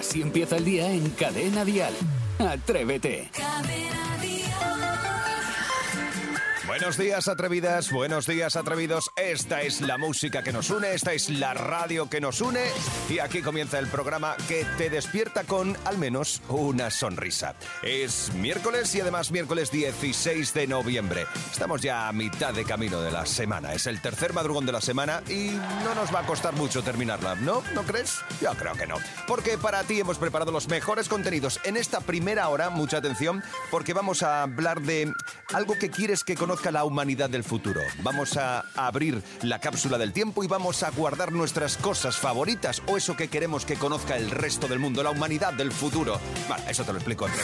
Así empieza el día en Cadena Dial. Atrévete. Buenos días, atrevidas. Buenos días, atrevidos. Esta es la música que nos une, esta es la radio que nos une. Y aquí comienza el programa que te despierta con al menos una sonrisa. Es miércoles y además miércoles 16 de noviembre. Estamos ya a mitad de camino de la semana. Es el tercer madrugón de la semana y no nos va a costar mucho terminarla, ¿no? ¿No crees? Yo creo que no. Porque para ti hemos preparado los mejores contenidos en esta primera hora. Mucha atención, porque vamos a hablar de algo que quieres que la humanidad del futuro. Vamos a abrir la cápsula del tiempo y vamos a guardar nuestras cosas favoritas o eso que queremos que conozca el resto del mundo, la humanidad del futuro. Vale, eso te lo explico está.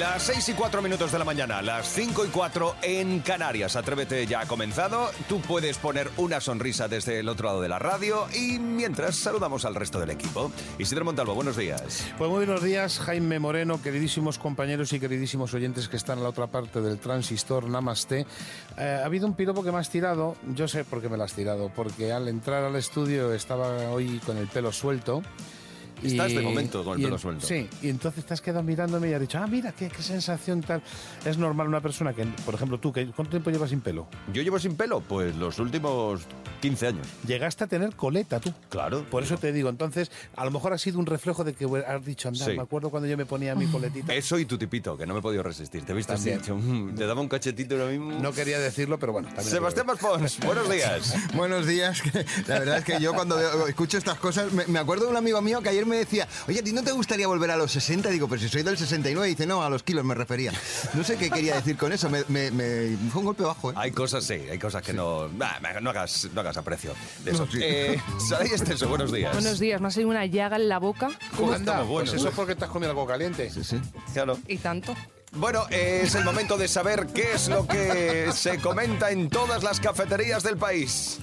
Las 6 y 4 minutos de la mañana, las 5 y 4 en Canarias. Atrévete ya ha comenzado. Tú puedes poner una sonrisa desde el otro lado de la radio y mientras saludamos al resto del equipo. Isidro Montalvo, buenos días. Pues muy buenos días, Jaime Moreno, queridísimos compañeros y queridísimos oyentes que están en la otra parte del transistor, Namaste. Eh, ha habido un piropo que me has tirado, yo sé por qué me lo has tirado, porque al entrar al estudio estaba hoy con el pelo suelto. Estás de momento con el y pelo suelto. Sí, y entonces te has quedado mirándome y has dicho, ah, mira, qué, qué sensación tal. Es normal una persona que, por ejemplo, tú, que, ¿cuánto tiempo llevas sin pelo? Yo llevo sin pelo, pues los últimos 15 años. Llegaste a tener coleta tú. Claro. Por eso te digo, entonces, a lo mejor ha sido un reflejo de que has dicho, andar, Sí. me acuerdo cuando yo me ponía mi coletita. Eso y tu tipito, que no me he podido resistir. Te viste así, También. hecho, mm, te daba un cachetito ahora mismo. No quería decirlo, pero bueno. también Sebastián Maspons, buenos días. Buenos días. La verdad es que yo cuando escucho estas cosas, me, me acuerdo de un amigo mío que ayer me decía, oye, ¿a ti no te gustaría volver a los 60? Digo, pero si soy del 69. Y dice, no, a los kilos me refería. No sé qué quería decir con eso. Me, me- me- fue un golpe bajo, ¿eh? Hay cosas, sí, hay cosas que no. Bah, no, hagas, no hagas aprecio de eso. No, sí. Eh, Saray Esteso, buenos días. Buenos días, me ha salido una llaga en la boca ¿Cómo Anda, pues Bueno, eso es porque te has comido algo caliente. Sí, sí. Claro. y tanto. Bueno, eh, es el momento de saber qué es lo que se comenta en todas las cafeterías del país.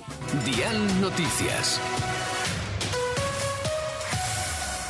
Dial Noticias.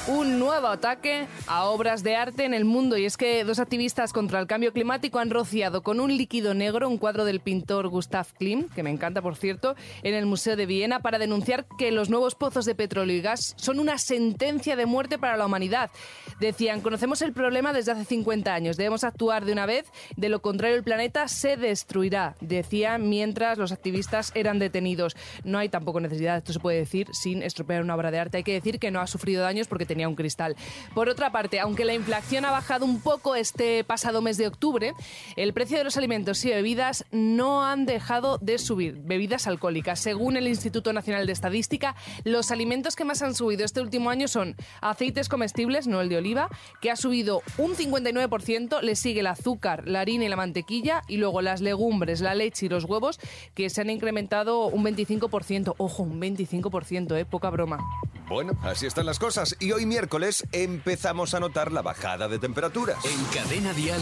Un nuevo ataque a obras de arte en el mundo y es que dos activistas contra el cambio climático han rociado con un líquido negro un cuadro del pintor Gustav Klimt, que me encanta por cierto, en el Museo de Viena para denunciar que los nuevos pozos de petróleo y gas son una sentencia de muerte para la humanidad. Decían, conocemos el problema desde hace 50 años, debemos actuar de una vez, de lo contrario el planeta se destruirá, decían mientras los activistas eran detenidos. No hay tampoco necesidad, esto se puede decir, sin estropear una obra de arte. Hay que decir que no ha sufrido daños porque tenía un cristal. Por otra parte, aunque la inflación ha bajado un poco este pasado mes de octubre, el precio de los alimentos y bebidas no han dejado de subir. Bebidas alcohólicas. Según el Instituto Nacional de Estadística, los alimentos que más han subido este último año son aceites comestibles, no el de oliva, que ha subido un 59%, le sigue el azúcar, la harina y la mantequilla, y luego las legumbres, la leche y los huevos, que se han incrementado un 25%. Ojo, un 25%, ¿eh? Poca broma. Bueno, así están las cosas. Y hoy miércoles empezamos a notar la bajada de temperaturas. En Cadena Dial,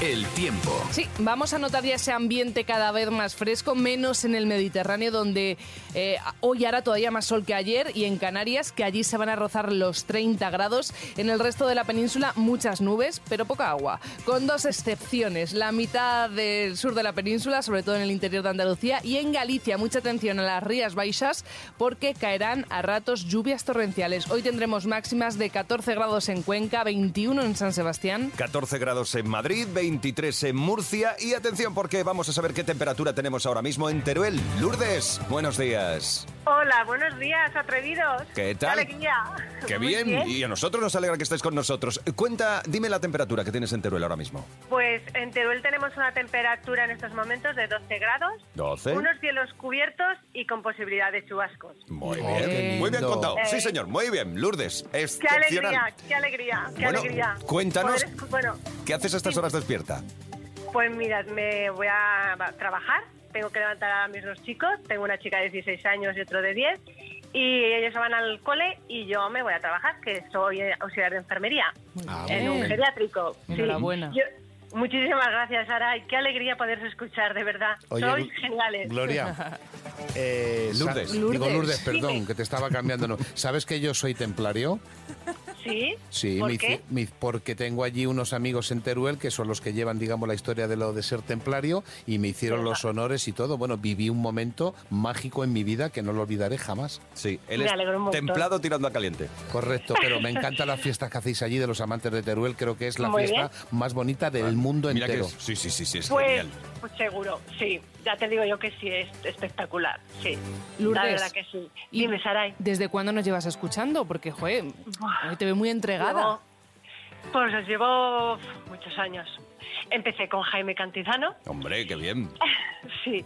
el tiempo. Sí, vamos a notar ya ese ambiente cada vez más fresco, menos en el Mediterráneo, donde eh, hoy hará todavía más sol que ayer, y en Canarias, que allí se van a rozar los 30 grados. En el resto de la península, muchas nubes, pero poca agua. Con dos excepciones, la mitad del sur de la península, sobre todo en el interior de Andalucía, y en Galicia, mucha atención a las Rías Baixas, porque caerán a ratos lluvias torrenciales. Hoy tendremos de 14 grados en Cuenca, 21 en San Sebastián. 14 grados en Madrid, 23 en Murcia y atención porque vamos a saber qué temperatura tenemos ahora mismo en Teruel. Lourdes, buenos días. Hola, buenos días, atrevidos. ¿Qué tal? alegría! Qué bien. y a nosotros nos alegra que estés con nosotros. Cuenta, dime la temperatura que tienes en Teruel ahora mismo. Pues en Teruel tenemos una temperatura en estos momentos de 12 grados, 12. unos cielos cubiertos y con posibilidad de chubascos. Muy Oh, bien, qué muy bien contado. Sí, Eh. señor, muy bien. Lourdes, ¡Qué alegría, qué alegría, qué Bueno, alegría! cuéntanos. Poder bueno, ¿Qué haces a estas Sí. horas despierta? pues mirad, me voy a trabajar, tengo que levantar a mis dos chicos, tengo una chica de 16 años y otro de 10, y ellos se van al cole y yo me voy a trabajar, que soy eh, auxiliar de enfermería Ah, en un geriátrico. Sí. Enhorabuena. Yo- muchísimas gracias, Sara, y qué alegría poderse escuchar, de verdad. Oye, Sois geniales. Gloria. eh, sa- Lourdes. Digo Lourdes. Lourdes, perdón, Dime. que te estaba cambiando. ¿Sabes que yo soy templario? Sí. Sí, ¿Por me qué? me- porque tengo allí unos amigos en Teruel que son los que llevan, digamos, la historia de lo de ser templario y me hicieron los honores y todo. Bueno, viví un momento mágico en mi vida que no lo olvidaré jamás. Sí, él Me es templado tirando a caliente. Correcto, pero me encantan las fiestas que hacéis allí de los amantes de Teruel. Creo que es la Muy fiesta más bonita del mundo Mira que entero. es- sí, sí, sí, sí, es Pues, genial. Pues seguro, sí. Ya te digo yo que sí, es espectacular, sí. Lourdes. La verdad que sí. ¿Y Dime, Saray. ¿Desde cuándo nos llevas escuchando? Porque, joder, hoy te veo muy entregada. Llevo- pues os llevo muchos años. Empecé con Jaime Cantizano, Hombre, qué bien. sí,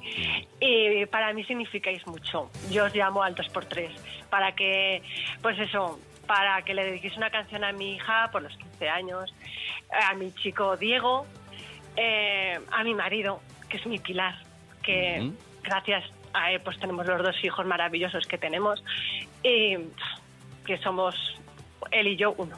y para mí significáis mucho. Yo os llamo al 2x3 para que, pues eso, para que le dediquéis una canción a mi hija por los 15 años, a mi chico Diego, eh, a mi marido, que es mi pilar, que gracias a él pues tenemos los dos hijos maravillosos que tenemos y que somos él y yo uno.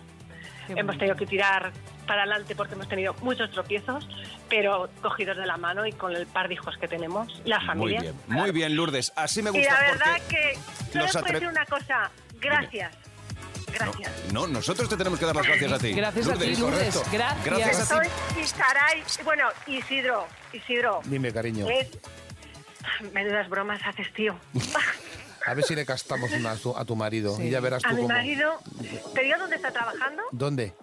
Qué hemos bonito. tenido que tirar para adelante porque hemos tenido muchos tropiezos, pero cogidos de la mano y con el par de hijos que tenemos, la Muy familia. bien, muy bien, Lourdes. Así me Y gusta la verdad porque... que solo os puedo decir una cosa, gracias. Gracias. No, nosotros te tenemos que dar las gracias a ti. Gracias a ti, Lourdes. correcto. Gracias. Gracias a ti. Soy Saray, bueno, Isidro, Isidro, Dime, cariño. es... Menudas bromas haces, tío. A ver si le castamos una a tu, a tu marido Sí. y ya verás A tú mi cómo. marido, ¿te digo dónde está trabajando? ¿Dónde?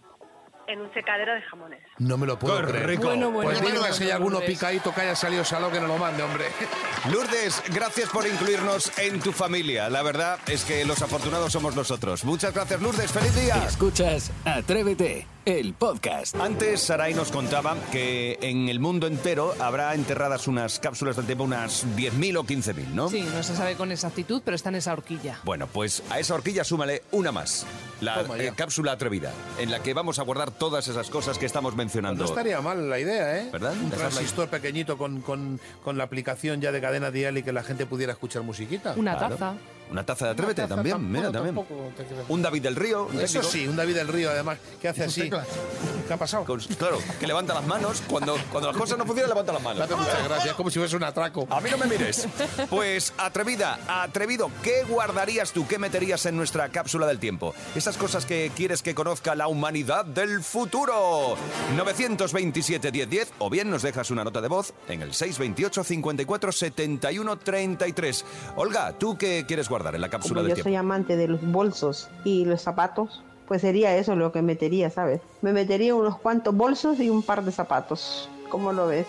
En un secadero de jamones. No me lo puedo Qué creer. rico. Bueno, bueno, Pues bueno, si hay alguno Lourdes. picadito que haya salido salado que no lo mande, hombre. Lourdes, gracias por incluirnos en tu familia. La verdad es que los afortunados somos nosotros. Muchas gracias, Lourdes. ¡Feliz día! Escuchas Atrévete, el podcast. Antes Saray nos contaba que en el mundo entero habrá enterradas unas cápsulas del tiempo, unas 10.000 o 15.000, ¿no? Sí, no se sabe con exactitud, pero está en esa horquilla. Bueno, pues a esa horquilla súmale una más. La eh, cápsula atrevida, en la que vamos a guardar todas esas cosas que estamos mencionando. No estaría mal la idea, ¿eh? ¿Verdad? Un Dejarla ahí. transistor pequeñito con, con, con la aplicación ya de cadena dial y que la gente pudiera escuchar musiquita. Una Claro. taza. Una taza de Atrévete taza también, tampoco, mira, también. tampoco. Un David del Río. un Eso sí, un David del Río, además, que hace así. ¿Qué ha pasado? con- claro, que levanta las manos. Cuando, cuando las cosas no funcionan, levanta las manos. muchas gracias, como si fuese un atraco. A mí no me mires. Pues atrevida, atrevido, ¿qué guardarías tú? ¿Qué meterías en nuestra cápsula del tiempo? Esas cosas que quieres que conozca la humanidad del futuro. 927 1010 o bien nos dejas una nota de voz en el 628 54 71 33. Olga, ¿tú qué quieres guardar en la cápsula Como del yo tiempo? soy amante de los bolsos y los zapatos, pues sería eso lo que metería, ¿sabes? Me metería unos cuantos bolsos y un par de zapatos. ¿Cómo lo ves?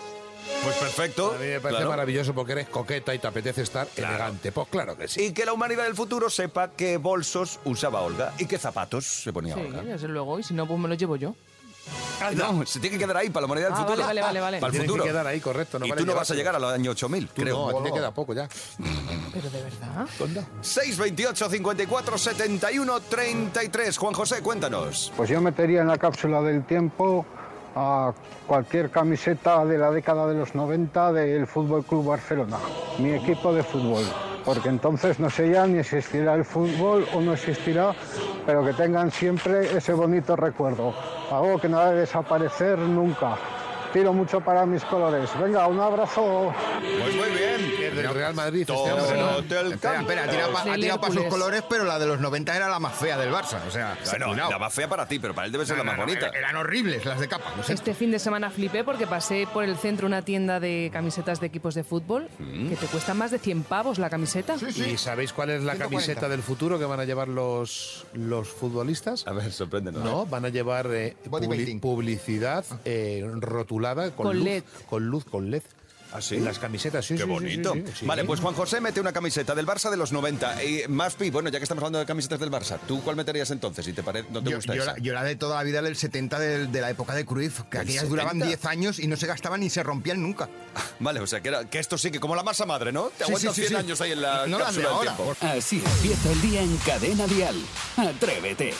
Pues perfecto. A mí me parece claro. maravilloso porque eres coqueta y te apetece estar elegante. Pues claro que sí. Y que la humanidad del futuro sepa qué bolsos usaba Olga y qué zapatos se ponía Sí, Olga. desde luego. Y si no, pues me lo llevo yo. No, se tiene que quedar ahí para la humanidad del Ah, futuro. vale, vale, vale, vale. Para el Tiene futuro. que quedar ahí, correcto. No y vale tú no vas a llegar al año 8000, Tú creo. no, a ti te queda poco ya. Pero de verdad. 628 54 71 33. Juan José, cuéntanos. Pues yo metería en la cápsula del tiempo a cualquier camiseta de la década de los 90 del Fútbol Club Barcelona, mi equipo de fútbol. Porque entonces no sé ya ni existirá el fútbol o no existirá, pero que tengan siempre ese bonito recuerdo. Algo que no ha de desaparecer nunca. Tiro mucho para mis colores. Venga, un abrazo. Pues Real Madrid este hombre, ¿no? Todo el Espera, campo. espera, ha tirado, pa- ha Del tirado para sus colores, pero la de los 90 era la más fea del Barça. O sea, Bueno, la más fea para ti, pero para él debe ser No, la más no, bonita. era- Eran horribles las de capa. no sé. Este fin de semana flipé porque pasé por el centro una tienda de camisetas de equipos de fútbol Mm. que te cuesta más de 100 pavos la camiseta. ¿Y sabéis cuál es la 140. camiseta del futuro que van a llevar los, los futbolistas? A ver, sorpréndenos. No, van a llevar eh, publicidad eh, rotulada con, Con luz, LED. con luz, con LED. ¿Ah, sí? En las camisetas, sí, Qué sí, bonito. sí, sí, sí. Vale, pues Juan José mete una camiseta del Barça de los 90. Y más pi, bueno, ya que estamos hablando de camisetas del Barça, ¿tú cuál meterías entonces? Si te pare... no te Yo, gusta yo esa? la, yo la de toda la vida del 70 del- de, la época de Cruyff, que ¿Del aquellas duraban 70? 10 años y no se gastaban ni se rompían nunca. Vale, o sea, que, era- que esto sí que como la masa madre, ¿no? Te Sí, aguantas sí, sí, 100 sí. años ahí en la No las cápsula de del ahora. tiempo. Así empieza el día en Cadena Dial. Atrévete.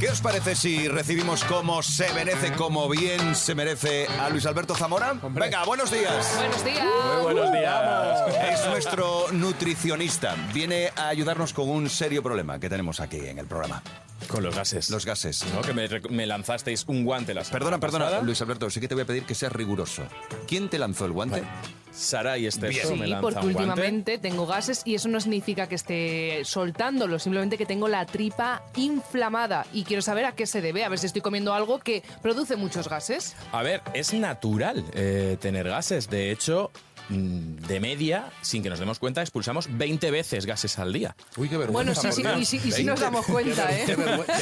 ¿Qué os parece si recibimos como se merece, como bien se merece a Luis Alberto Zamora? Venga, buenos días. Buenos días. buenos días. Es nuestro nutricionista. Viene a ayudarnos con un serio problema que tenemos aquí en el programa. Con los gases. Los gases. ¿no? Que me, lanzasteis un guante la Perdona, perdona, pasada. Luis Alberto, sí que te voy a pedir que seas riguroso. ¿Quién te lanzó el guante? Sara y Esteso Sí, me porque últimamente tengo gases y eso no significa que esté soltándolo, simplemente que tengo la tripa inflamada y quiero saber a qué se debe, a ver si estoy comiendo algo que produce muchos gases. A ver, es natural eh, tener gases. De hecho, de media, sin que nos demos cuenta, expulsamos 20 veces gases al día. Uy, qué vergüenza. Bueno, sí, sí, y sí, y sí nos damos cuenta, Qué, ¿eh? qué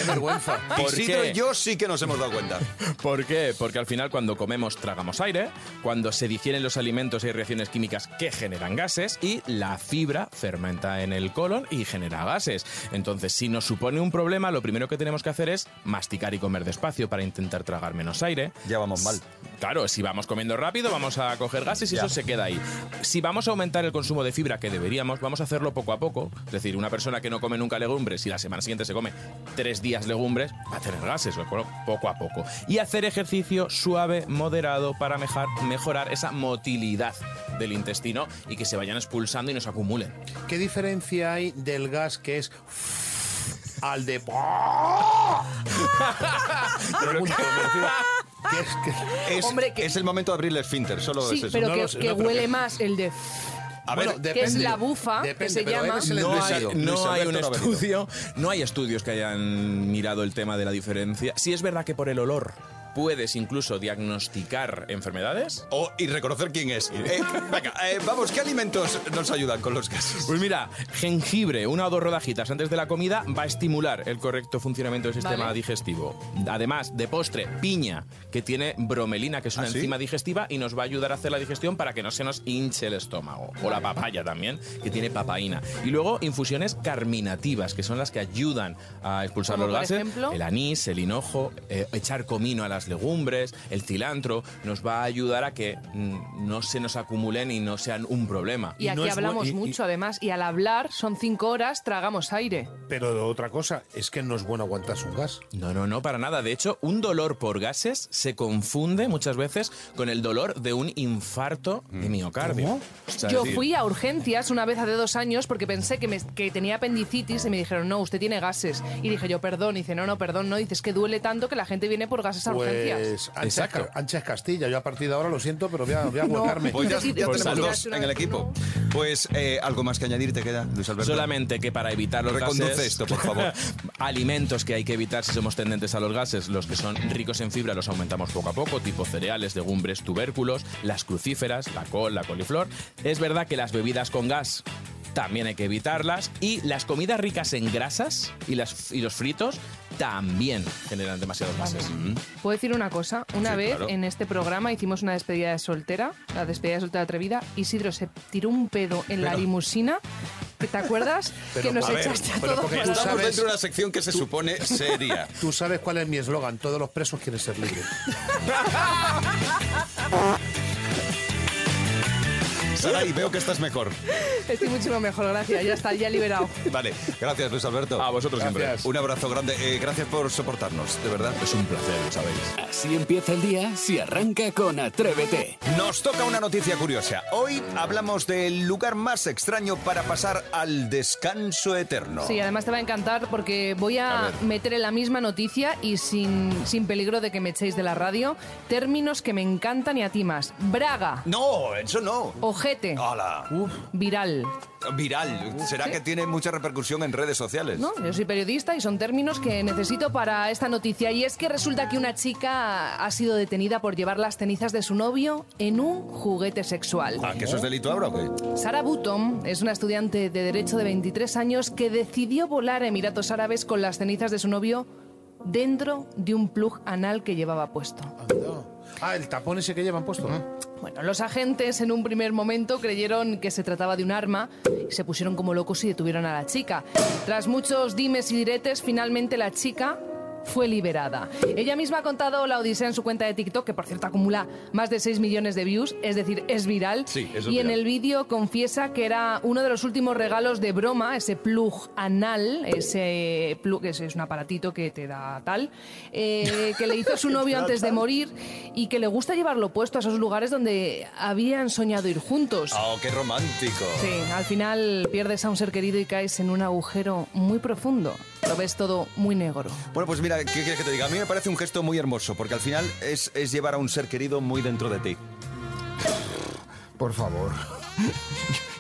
vergüenza. ¿Por Isidro qué? y yo sí que nos hemos dado cuenta. ¿Por qué? Porque al final cuando comemos tragamos aire, cuando se digieren los alimentos hay reacciones químicas que generan gases y la fibra fermenta en el colon y genera gases. Entonces, si nos supone un problema, lo primero que tenemos que hacer es masticar y comer despacio para intentar tragar menos aire. Ya vamos mal. Claro, si vamos comiendo rápido vamos a coger gases y Ya. eso se queda ahí. Si vamos a aumentar el consumo de fibra que deberíamos, vamos a hacerlo poco a poco. Es decir, una persona que no come nunca legumbres y la semana siguiente se come tres días legumbres, va a tener gases, poco a poco. Y hacer ejercicio suave, moderado, para mejar- mejorar esa motilidad del intestino y que se vayan expulsando y nos acumulen. ¿Qué diferencia hay del gas que es al de... ¿qué es que- Es, Hombre, que- es el momento de abrir el esfínter, solo Sí, es eso. pero No que, lo sé, que no, pero huele que- más el de... A ver, Bueno, que es la bufa, que depende, se pero llama. eres el No hay, empresario. no un Alberto no ha venido. estudio, no hay estudios que hayan mirado el tema de la diferencia. Sí es verdad que por el olor puedes incluso diagnosticar enfermedades. O- y reconocer quién es. Eh, venga, eh, vamos, ¿qué alimentos nos ayudan con los gases? Pues mira, jengibre, una o dos rodajitas antes de la comida va a estimular el correcto funcionamiento del sistema Vale. digestivo. Además, de postre, piña, que tiene bromelina, que es una ¿Ah, sí? enzima digestiva y nos va a ayudar a hacer la digestión para que no se nos hinche el estómago. O la papaya también, que tiene papaína. Y luego infusiones carminativas, que son las que ayudan a expulsar ¿Como los por gases. ejemplo? El anís, el hinojo, eh, echar comino a las legumbres, el cilantro, nos va a ayudar a que mm, no se nos acumulen y no sean un problema. Y Y aquí no hablamos y- y- mucho, además, y al hablar son cinco horas, tragamos aire. Pero otra cosa, es que no es bueno aguantarse un gas. No, no, no, para nada. De hecho, un dolor por gases se confunde muchas veces con el dolor de un infarto de miocardio. ¿Cómo? O sea, Yo decir, fui a urgencias una vez hace dos años porque pensé que, me- que tenía apendicitis y me dijeron, no, usted tiene gases. Y dije yo, perdón. Y dice, no, no, perdón, no. Dices que duele tanto que la gente viene por gases a urgencias. Pues ancha, es Exacto. Ca- ancha es Castilla. Yo a partir de ahora lo siento, pero voy a, voy a No. huecarme. Pues ya, Necesito- ya Pues tenemos dos en el equipo. Pues eh, algo más que añadir te queda, Luis Alberto. Solamente que para evitar los Reconduce gases... esto, por favor. alimentos que hay que evitar si somos tendentes a los gases, los que son ricos en fibra los aumentamos poco a poco, tipo cereales, legumbres, tubérculos, las crucíferas, la col, la coliflor. Es verdad que las bebidas con gas también hay que evitarlas y las comidas ricas en grasas y, las, y los fritos también generan demasiados gases. Mm. ¿Puedo decir una cosa? Una Sí, vez claro. en este programa hicimos una despedida de soltera, la despedida de soltera atrevida, Isidro se tiró un pedo en la limusina. ¿que ¿Te acuerdas? Pero, que nos a ver, echaste a pero todos porque tú Estamos sabes- dentro de una sección que se supone seria. Tú sabes cuál es mi eslogan. Todos los presos quieren ser libres. Sara, y veo que estás mejor. Estoy muchísimo mejor, gracias. Ya está, ya liberado. Vale, gracias Luis Alberto. A vosotros siempre. Un abrazo grande. Eh, gracias por soportarnos, de verdad. Es un placer, lo sabéis. Así empieza el día si arranca con Atrévete. Nos toca una noticia curiosa. Hoy hablamos del lugar más extraño para pasar al descanso eterno. Sí, además te va a encantar porque voy A meter en la misma noticia y sin, sin peligro de que me echéis de la radio, términos que me encantan y a ti más. Braga, No, eso no. Ojete, Hola. viral. Viral. ¿Será que tiene mucha repercusión en redes sociales? No, yo soy periodista y son términos que necesito para esta noticia. Y es que resulta que una chica ha sido detenida por llevar las cenizas de su novio en un juguete sexual. Ah, ¿que eso es delito ahora o qué? Sara Button es una estudiante de Derecho de 23 años que decidió volar a Emiratos Árabes con las cenizas de su novio dentro de un plug anal que llevaba puesto. Ah, el tapón ese que llevan puesto, ¿no? Bueno, los agentes en un primer momento creyeron que se trataba de un arma y se pusieron como locos y detuvieron a la chica. Tras muchos dimes y diretes, finalmente la chica fue liberada. Ella misma ha contado la odisea en su cuenta de TikTok, que por cierto acumula más de 6 millones de views, es decir, es viral. Sí, eso es y en viral. el vídeo confiesa que era uno de los últimos regalos de broma, ese plug anal, ese plug, ese es un aparatito que te da tal, eh, que le hizo su novio antes de morir y que le gusta llevarlo puesto a esos lugares donde habían soñado ir juntos. Oh, qué romántico. Sí, al final pierdes a un ser querido y caes en un agujero muy profundo. Lo ves todo muy negro. Bueno, pues mira, ¿qué quieres que te diga? A mí me parece un gesto muy hermoso, porque al final es, es llevar a un ser querido muy dentro de ti. Por favor.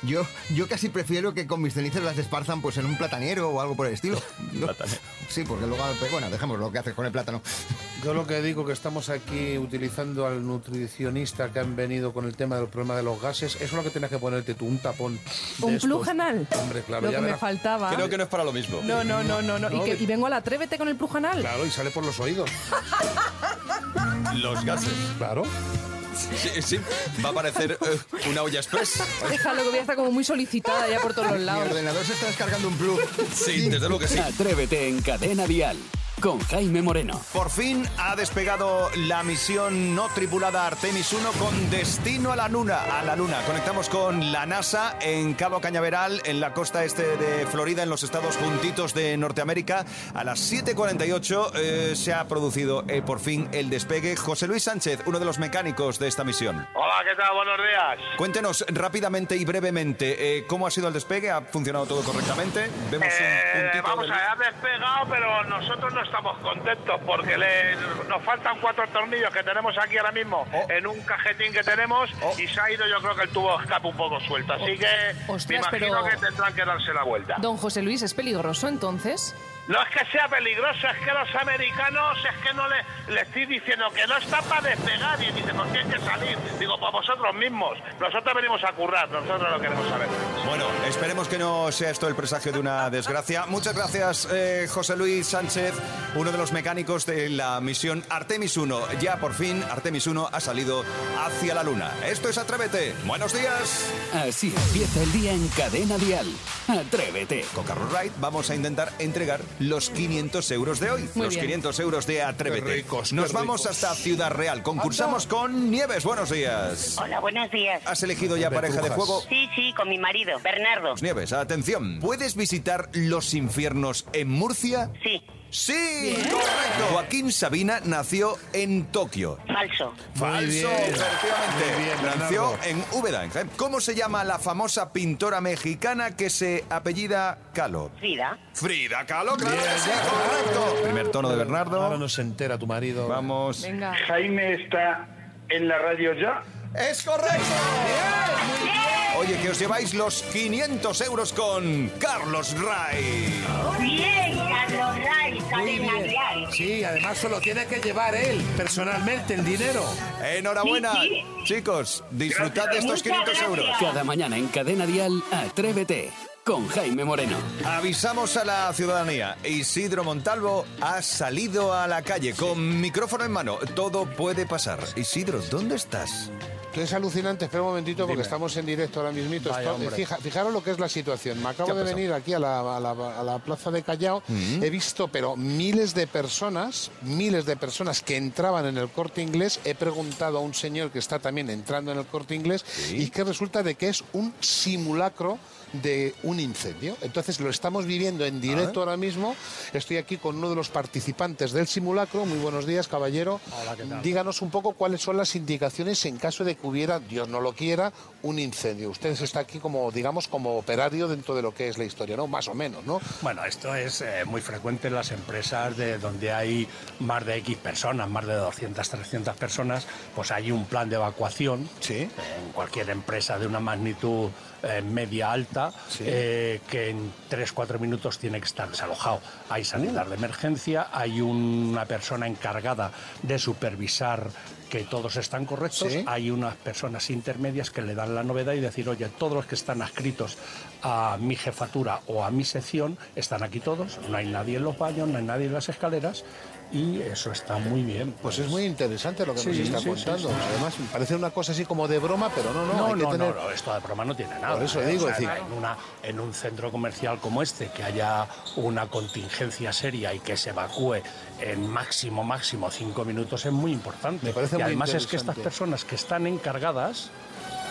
Yo, yo casi prefiero que con mis cenizas las esparzan pues en un platanero o algo por el estilo. No- Sí, porque luego, bueno, dejemos lo que haces con el plátano. Yo lo que digo que estamos aquí utilizando al nutricionista que han venido con el tema del problema de los gases, eso es lo que tienes que ponerte tú, un tapón. ¿Un estos. plug anal? Hombre, claro, Lo ya que me verás. faltaba. Creo que no es para lo mismo. No, no, no, no, no. No, ¿Y, que- y vengo al atrévete con el plug anal. Claro, y sale por los oídos. Los gases. Claro. Sí, sí. Va a parecer eh, una olla express. Déjalo que voy a estar como muy solicitada ya por todos los Mi lados. ordenador se está descargando un plug. Sí, desde luego que sí. Atrévete en Cadena Dial con Jaime Moreno. Por fin ha despegado la misión no tripulada Artemis 1 con destino a la luna. A la luna. Conectamos con la NASA en Cabo Cañaveral, en la costa este de Florida, en los estados juntitos de Norteamérica. A las 7:48 eh, se ha producido eh, por fin el despegue. José Luis Sánchez, uno de los mecánicos de esta misión. Hola, ¿qué tal? Buenos días. Cuéntenos rápidamente y brevemente eh, cómo ha sido el despegue. ¿Ha funcionado todo correctamente? Vemos un Eh, puntito vamos a ver, ha despegado, pero nosotros no estamos contentos porque le- nos faltan cuatro tornillos que tenemos aquí ahora mismo Oh. en un cajetín que tenemos y se ha ido yo creo que el tubo de escape un poco suelto. Así que me Ostras, imagino pero- que tendrán que darse la vuelta. Don José Luis, ¿es peligroso entonces? No es que sea peligroso, es que los americanos es que no le, le estoy diciendo que no está para despegar y dicen, ¿por qué hay que salir? Digo, para vosotros mismos. Nosotros venimos a currar, nosotros lo queremos saber. Bueno, esperemos que no sea esto el presagio de una desgracia. Muchas gracias, eh, José Luis Sánchez, uno de los mecánicos de la misión Artemis 1. Ya por fin Artemis 1 ha salido hacia la Luna. Esto es Atrévete. Buenos días. Así empieza el día en Cadena Dial. Atrévete. Con Carlos Wright vamos a intentar entregar los 500 euros de hoy. Muy los bien. 500 euros de Atrévete. Qué ricos, qué Nos vamos ricos. hasta Ciudad Real. Concursamos con Nieves. Buenos días. Hola, buenos días. ¿Has elegido ya pareja de fuego? Sí, sí, con mi marido, Bernardo. Nieves, atención. ¿Puedes visitar los infiernos en Murcia? Sí, Sí, correcto. Joaquín Sabina nació en Tokio. falso. Falso, bien. efectivamente. Muy bien, nació en Úbeda, en Jaén. ¿Cómo se llama la famosa pintora mexicana que se apellida Kahlo? Frida. Frida Kahlo, claro Bien, que sí, ya. correcto. Primer tono de Ahora Bernardo. no se entera tu marido. Vamos. Venga. Jaime está en la radio ya. ¡Es correcto! Oye, que os lleváis los 500 euros con Carlos Ray. Bien, Carlos Ray, Muy bien. Sí, además solo tiene que llevar él, personalmente, el dinero. Enhorabuena, Sí, chicos. Disfrutad de estos Muchas 500 euros. Cada mañana en Cadena Dial, Atrévete con Jaime Moreno. Avisamos a la ciudadanía. Isidro Montalvo ha salido a la calle con micrófono en mano. Todo puede pasar. Isidro, ¿dónde estás? Es alucinante, espera un momentito porque Dime. estamos en directo ahora mismito. Vaya, Esto- hombre. fija- fijaros lo que es la situación. Me acabo ¿Qué ha de venir aquí a la, a la- a la plaza de Callao. He visto, pero miles de personas, miles de personas que entraban en el corte inglés. He preguntado a un señor que está también entrando en el corte inglés y que resulta de que es un simulacro de un incendio. Entonces lo estamos viviendo en directo ahora mismo. Estoy aquí con uno de los participantes del simulacro. Muy buenos días, caballero. Díganos un poco cuáles son las indicaciones en caso de que hubiera, Dios no lo quiera, un incendio. Usted está aquí como, digamos, como operario dentro de lo que es la historia, ¿no? Más o menos, ¿no? Bueno, esto es eh, muy frecuente en las empresas de donde hay más de X personas, más de 200, 300 personas, pues hay un plan de evacuación. Sí. En cualquier empresa de una magnitud eh, media alta, eh, que en 3-4 minutos tiene que estar desalojado. Hay sanidad de emergencia, hay una persona encargada de supervisar que todos están correctos, Sí. hay unas personas intermedias que le dan la novedad y decir, oye, todos los que están adscritos a mi jefatura o a mi sección están aquí todos, no hay nadie en los baños, no hay nadie en las escaleras y eso está muy bien. Pues es muy interesante lo que Sí, nos está sí, contando. sí. Además, parece una cosa así como de broma, pero no, no, No, hay que no, tener... no, no, esto de broma no tiene nada. Por eso digo, O sea, es decir- en, una, en un centro comercial como este, que haya una contingencia seria y que se evacúe en máximo, máximo cinco minutos es muy importante. Me parece y muy además es que estas personas que están encargadas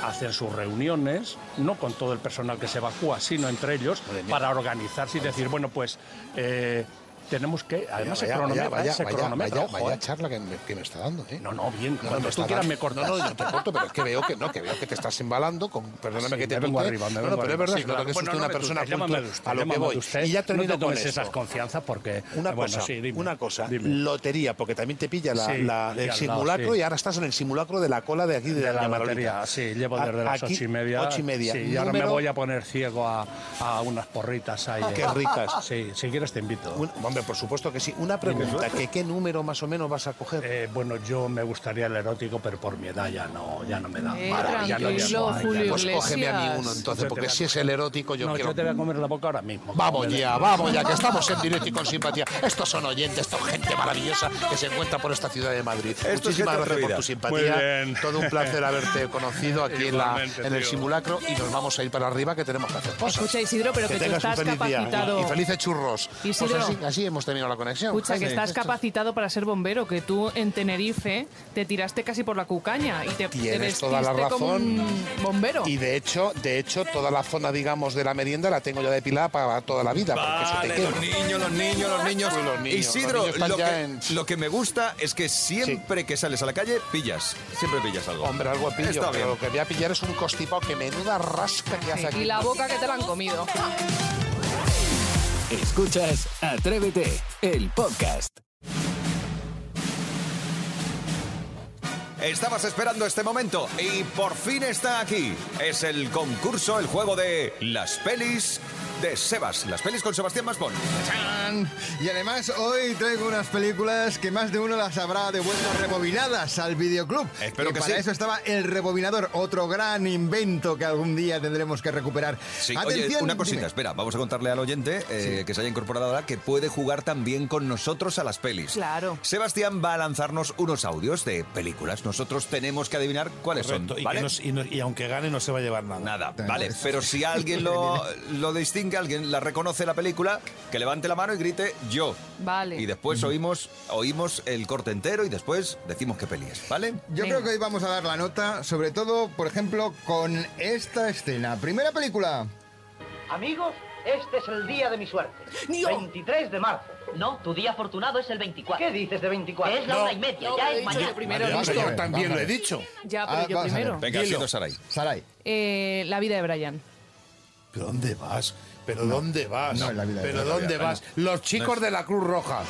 hacen sus reuniones, no con todo el personal que se evacúa, sino entre ellos, para organizarse y decir, bueno, pues... eh, tenemos que, además Vaya, se cronometra, vaya, se cronometra, vaya, charla que me, que me está dando, ¿eh? No, no, bien, No, cuando tú quieras me cortas. No, no, te corto, pero es que veo que no, que veo que te estás embalando con, perdóname Sí, que te vengo arriba, me No, no, vengo pero es verdad, Sí, claro. que es Bueno, no una persona culta, usted, a lo que voy. usted. Y ya no termino te con tomes esas confianzas porque... Una bueno, cosa, sí, dime. una cosa, Dime. lotería, porque también te pilla la, la- el simulacro y ahora estás en el simulacro de la cola de aquí de, de la lotería, sí, llevo desde las ocho y media. Ocho y media. Sí, y ahora me voy a poner ciego a, a unas porritas ahí. Ah, qué ricas. Sí, si quieres te invito. Hombre, por supuesto que sí. Una pregunta, que ¿qué número más o menos vas a coger? Eh, bueno, yo me gustaría el erótico, pero por mi edad ya no, ya no me da. Eh, Vale, ya no ya Julio no- pues cógeme a mí uno entonces, Yo porque si es el erótico yo no, quiero... yo te voy a comer la boca ahora mismo. Vamos ya, vamos ya, que estamos en directo y con simpatía. Estos son oyentes, esto gente maravillosa que se encuentra por esta ciudad de Madrid. Muchísimas gracias por tu simpatía. Muy bien. Todo un placer haberte conocido aquí en, la- en el simulacro y nos vamos a ir para arriba que tenemos que hacer cosas. Escucha, Isidro, pero que, tú tengas un estás feliz día. capacitado. Y felices churros. Pues Isidro. así, así hemos terminado la conexión. Escucha, que estás capacitado para ser bombero, que tú en Tenerife te tiraste casi por la cucaña y te, te Tienes toda la como razón. un bombero. Y de hecho, de hecho, toda la zona, digamos, de la merienda la tengo ya depilada para toda la vida. porque eso te Vale, quema. los niños, los niños, los niños. Uy, los niños, Isidro, los niños están lo, ya que, en- lo que me gusta es que siempre que sales a la calle, pillas. Siempre pillas algo. Hombre, algo pillo, Está pero bien. lo que voy a pillar es un constipado que menuda rasca que hace aquí. y la boca que te la han comido. Escuchas Atrévete, el podcast. Estabas esperando este momento y por fin está aquí. Es el concurso, el juego de las pelis de Sebas. Las pelis con Sebastián Maspón. ¡Chan! Y además hoy traigo unas películas que más de uno las habrá devuelto rebobinadas al videoclub. Espero Y que para sí. eso estaba el rebobinador, otro gran invento que algún día tendremos que recuperar. Sí, Atención, oye, una cosita, dime. espera, vamos a contarle al oyente eh, que se haya incorporado ahora que puede jugar también con nosotros a las pelis. Claro. Sebastián va a lanzarnos unos audios de películas. Nosotros tenemos que adivinar cuáles Correcto, son. y, ¿vale? que no- y no- y aunque gane no se va a llevar nada. Nada, vale, pero si alguien lo, lo distingue, alguien la reconoce la película, que levante la mano y grite yo. Vale. Y después oímos, oímos el corte entero y después decimos qué peli es, ¿vale? Yo Venga. creo que hoy vamos a dar la nota, sobre todo, por ejemplo, con esta escena. Primera película. Amigos, este es el día de mi suerte. 23 de marzo. No, tu día afortunado es el 24. ¿Qué dices de 24? Que es la una y media, No, ya es mañana. yo primero. Vale, listo. Yo también lo he dicho. Ya, pero Ah, yo primero. Venga. Sido Saray. Sarai. Eh, la vida de Brian. ¿Pero dónde vas? ¿Pero dónde vas? no, en la vida de ¿Pero la dónde vida, vas? Los chicos de la Cruz Roja.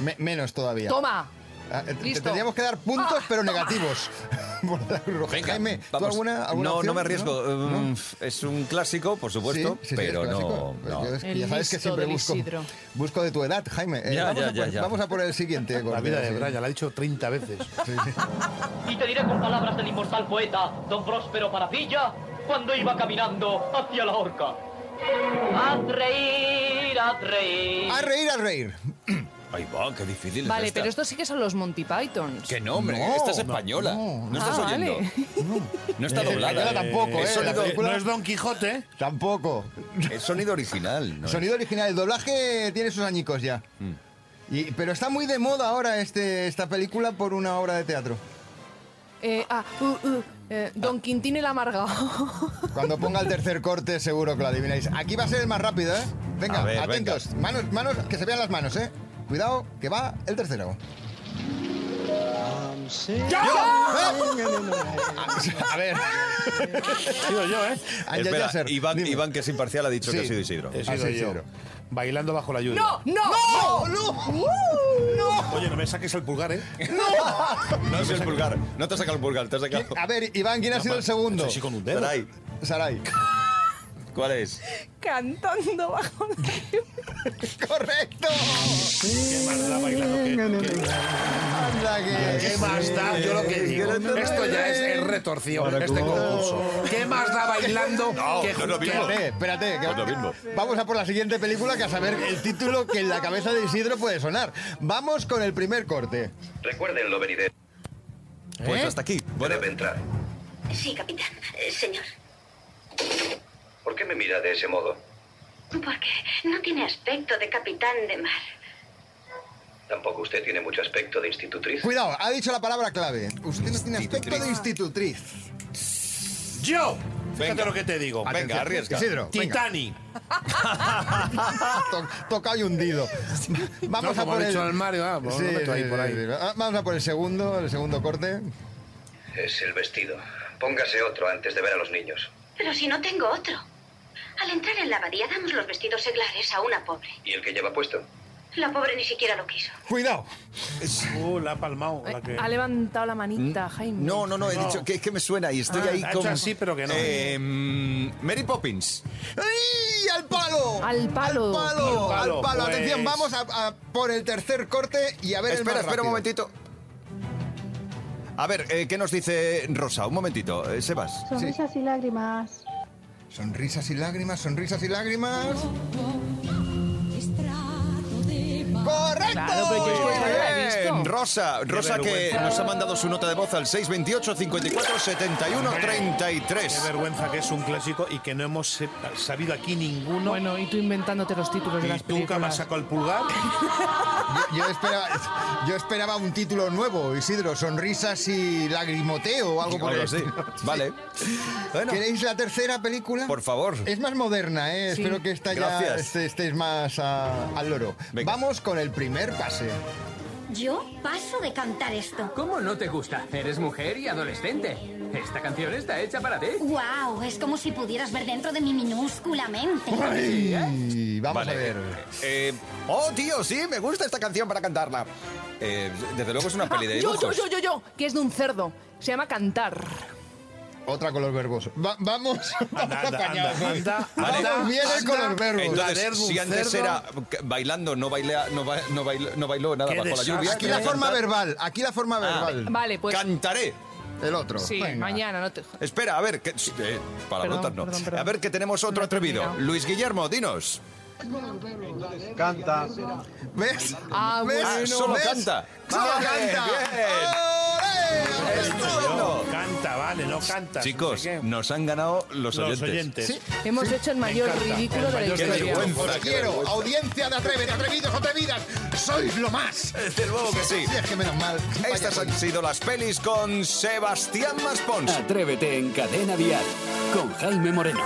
Me- menos todavía. Toma. Ah, eh, te- Listo. tendríamos que dar puntos, pero negativos. Por la Cruz Roja. Venga, Jaime, ¿tú vamos. alguna, alguna no, opción? no me arriesgo. ¿No? Um, Es un clásico, por supuesto, Sí, sí, sí, pero no. Pues no. yo es que El ya sabes que siempre busco, Isidro. busco de tu edad, Jaime. Eh, Ya, vamos, ya, a ya, vamos a por el siguiente. La vida de. Brian, la ha dicho 30 veces. Y te diré con palabras del inmortal poeta Don Próspero Parapilla cuando iba caminando hacia la horca. Haz reír, haz reír. A reír, a reír. Ahí va, qué difícil es Vale, esta. pero estos sí que son los Monty Pythons. Que no, hombre, No, esta es no, española. No, no. estás Ah, oyendo. vale. No está Eh, doblada. española tampoco, es ¿eh? sonido, La película- No es Don Quijote. Tampoco. es sonido original. ¿no? Sonido original. El doblaje tiene sus añicos ya. Mm. Y- pero está muy de moda ahora este, esta película por una obra de teatro. Eh, ah, uh, uh, eh, Don Quintín el amargado. Cuando ponga el tercer corte seguro que lo adivináis. Aquí va a ser el más rápido, ¿eh? Venga, A ver, atentos. Manos, manos, que se vean las manos, ¿eh? Cuidado, que va el tercero. A ver. Sigo yo, ¿eh? Espera, Yasser, Iván, dime. Iván, que es imparcial, ha dicho Sí. que ha sido Isidro. He sido Ah, sí, yo. Isidro. Bailando bajo la lluvia. ¡No! ¡No! ¡No! ¡No! Oye, no me saques el pulgar, ¿eh? No es el pulgar. No te has sacado el pulgar, te has sacado. A ver, Iván, ¿quién ha sido el segundo? Sí, con un dedo. Saray, Saray. ¿Cuál es? Cantando bajo la lluvia. ¡Correcto! ¿Qué más da bailando? ¿Qué, qué- Anda que... qué más da? Yo lo que digo. Esto ya es el retorcido, este concurso. ¿Qué más da bailando? No, que no es lo mismo. Espérate, espérate. que- No es lo mismo. Vamos a por la siguiente película que a saber el título que en la cabeza de Isidro puede sonar. Vamos con el primer corte. Recuérdenlo, venidero. Pues ¿Eh? hasta aquí. Bueno, Debe entrar. Sí, capitán. Eh, señor. ¿Por qué me mira de ese modo? Porque no tiene aspecto de capitán de mar. Tampoco usted tiene mucho aspecto de institutriz. Cuidado, ha dicho la palabra clave. Usted no tiene aspecto de institutriz. ¡Yo! Fíjate Venga. lo que te digo. Venga, arriesga. Isidro, venga. Titanic. To- Toca y hundido. Vamos No, a por el... el Mario, ah, lo meto ahí por ahí. sí, sí. Vamos a por el segundo, el segundo corte. Es el vestido. Póngase otro antes de ver a los niños. Pero si no tengo otro. Al entrar en la abadía damos los vestidos seglares a una pobre. ¿Y el que lleva puesto? La pobre ni siquiera lo quiso. Cuidado. Uh, la ha palmado. la que- Ha levantado la manita, Jaime. No, no, no, he No. dicho que es que me suena y estoy Ah. ahí hecho así, pero que no. Eh, mm, Mary Poppins. ¡Ay! ¡Al palo! Al palo. ¡Al palo! Al palo, al palo. pues. Atención, vamos a, a por el tercer corte y a ver el Espera, más espera un momentito. A ver, eh, ¿qué nos dice Rosa? Un momentito, eh, Sebas. Sonrisas y lágrimas. Sonrisas y lágrimas, sonrisas y lágrimas. ¡Correcto! Claro, pero yo es que no la he visto. Bien, Rosa, Rosa que vergüenza. nos ha mandado su nota de voz al 628 54 71 Qué 33. vergüenza que es un clásico y que no hemos se- sabido aquí ninguno. Bueno, y tú inventándote los títulos de y las tú que me has películas. sacado el pulgar. Yo, yo esperaba, yo esperaba un título nuevo, Isidro, sonrisas y lagrimoteo o algo por el Algo así. estilo. Vale. Bueno, ¿Queréis la tercera película? por favor. Es más moderna, ¿eh? Sí. Espero que esta ya Gracias. este- estéis más ah, al loro. Venga. Vamos con el primer pase. Yo paso de cantar esto. ¿Cómo no te gusta? Eres mujer y adolescente. Esta canción está hecha para ti. ¡Wow! Es como si pudieras ver dentro de mi minúscula mente. Ay, vamos Vale. a ver. Eh, oh, tío, sí, me gusta esta canción para cantarla. Eh, desde luego es una peli de Ah, yo, yo, dibujos. yo, yo, yo, que es de un cerdo. Se llama Cantar. Otra con los verbos. Va- vamos, vamos Anda, anda, apañados. anda, hoy. anda, Vamos anda, bien verbos. Entonces, si antes cerdo. era bailando, no, bailea, no, ba- no, bailó, no bailó nada Qué bajo la lluvia. Aquí la forma Cantar- verbal, aquí la forma verbal. Vale, pues. Cantaré. El otro. Sí, Venga. mañana, no te. Espera, a ver, que, eh, no. perdón, perdón. A ver que tenemos otro atrevido. Luis Guillermo, dinos. Canta. ¿Ves? Ah, ¿Ves? bueno. Solo ¿Ves? canta. Solo Vale, canta. bien. Canta, vale, no canta. Chicos, no sé qué. nos han ganado los, los oyentes. oyentes. Sí. Hemos hecho el mayor ridículo el de la mayor Qué historia. vergüenza. Os qué quiero, audiencia de Atrever, atrevidos, atrevidas. Sois lo más. Desde luego que sí. Sí, es que menos mal. Estas han sido las pelis con Sebastián Maspons. Atrévete en Cadena Dial con Jaime Moreno.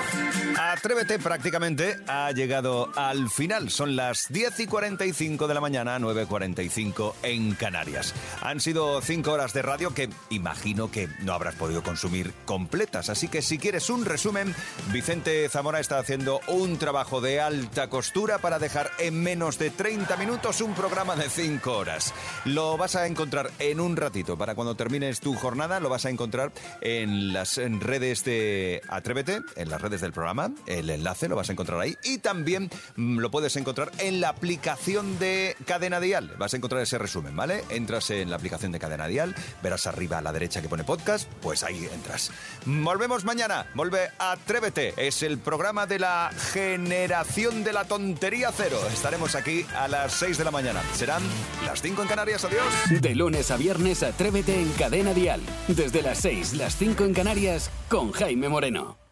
Atrévete prácticamente ha llegado al final. Son las 10 y 45 de la mañana, 9.45 en Canarias. Han sido cinco horas de radio que imagino que no habrás podido consumir completas. Así que si quieres un resumen, Vicente Zamora está haciendo un trabajo de alta costura para dejar en menos de 30 minutos un programa de 5 horas. Lo vas a encontrar en un ratito. Para cuando termines tu jornada, lo vas a encontrar en las redes de Atrévete, en las redes del programa. El enlace lo vas a encontrar ahí. Y también mm, lo puedes encontrar en la aplicación de Cadena Dial. Vas a encontrar ese resumen, ¿vale? Entras en la aplicación de Cadena Dial, verás arriba a la derecha que pone podcast, pues ahí entras. Volvemos mañana. Vuelve Atrévete. Es el programa de la generación de la tontería cero. Estaremos aquí a las 6 de la mañana. Serán las 5 en Canarias. Adiós. De lunes a viernes, Atrévete en Cadena Dial. Desde las 6, las 5 en Canarias, con Jaime Moreno.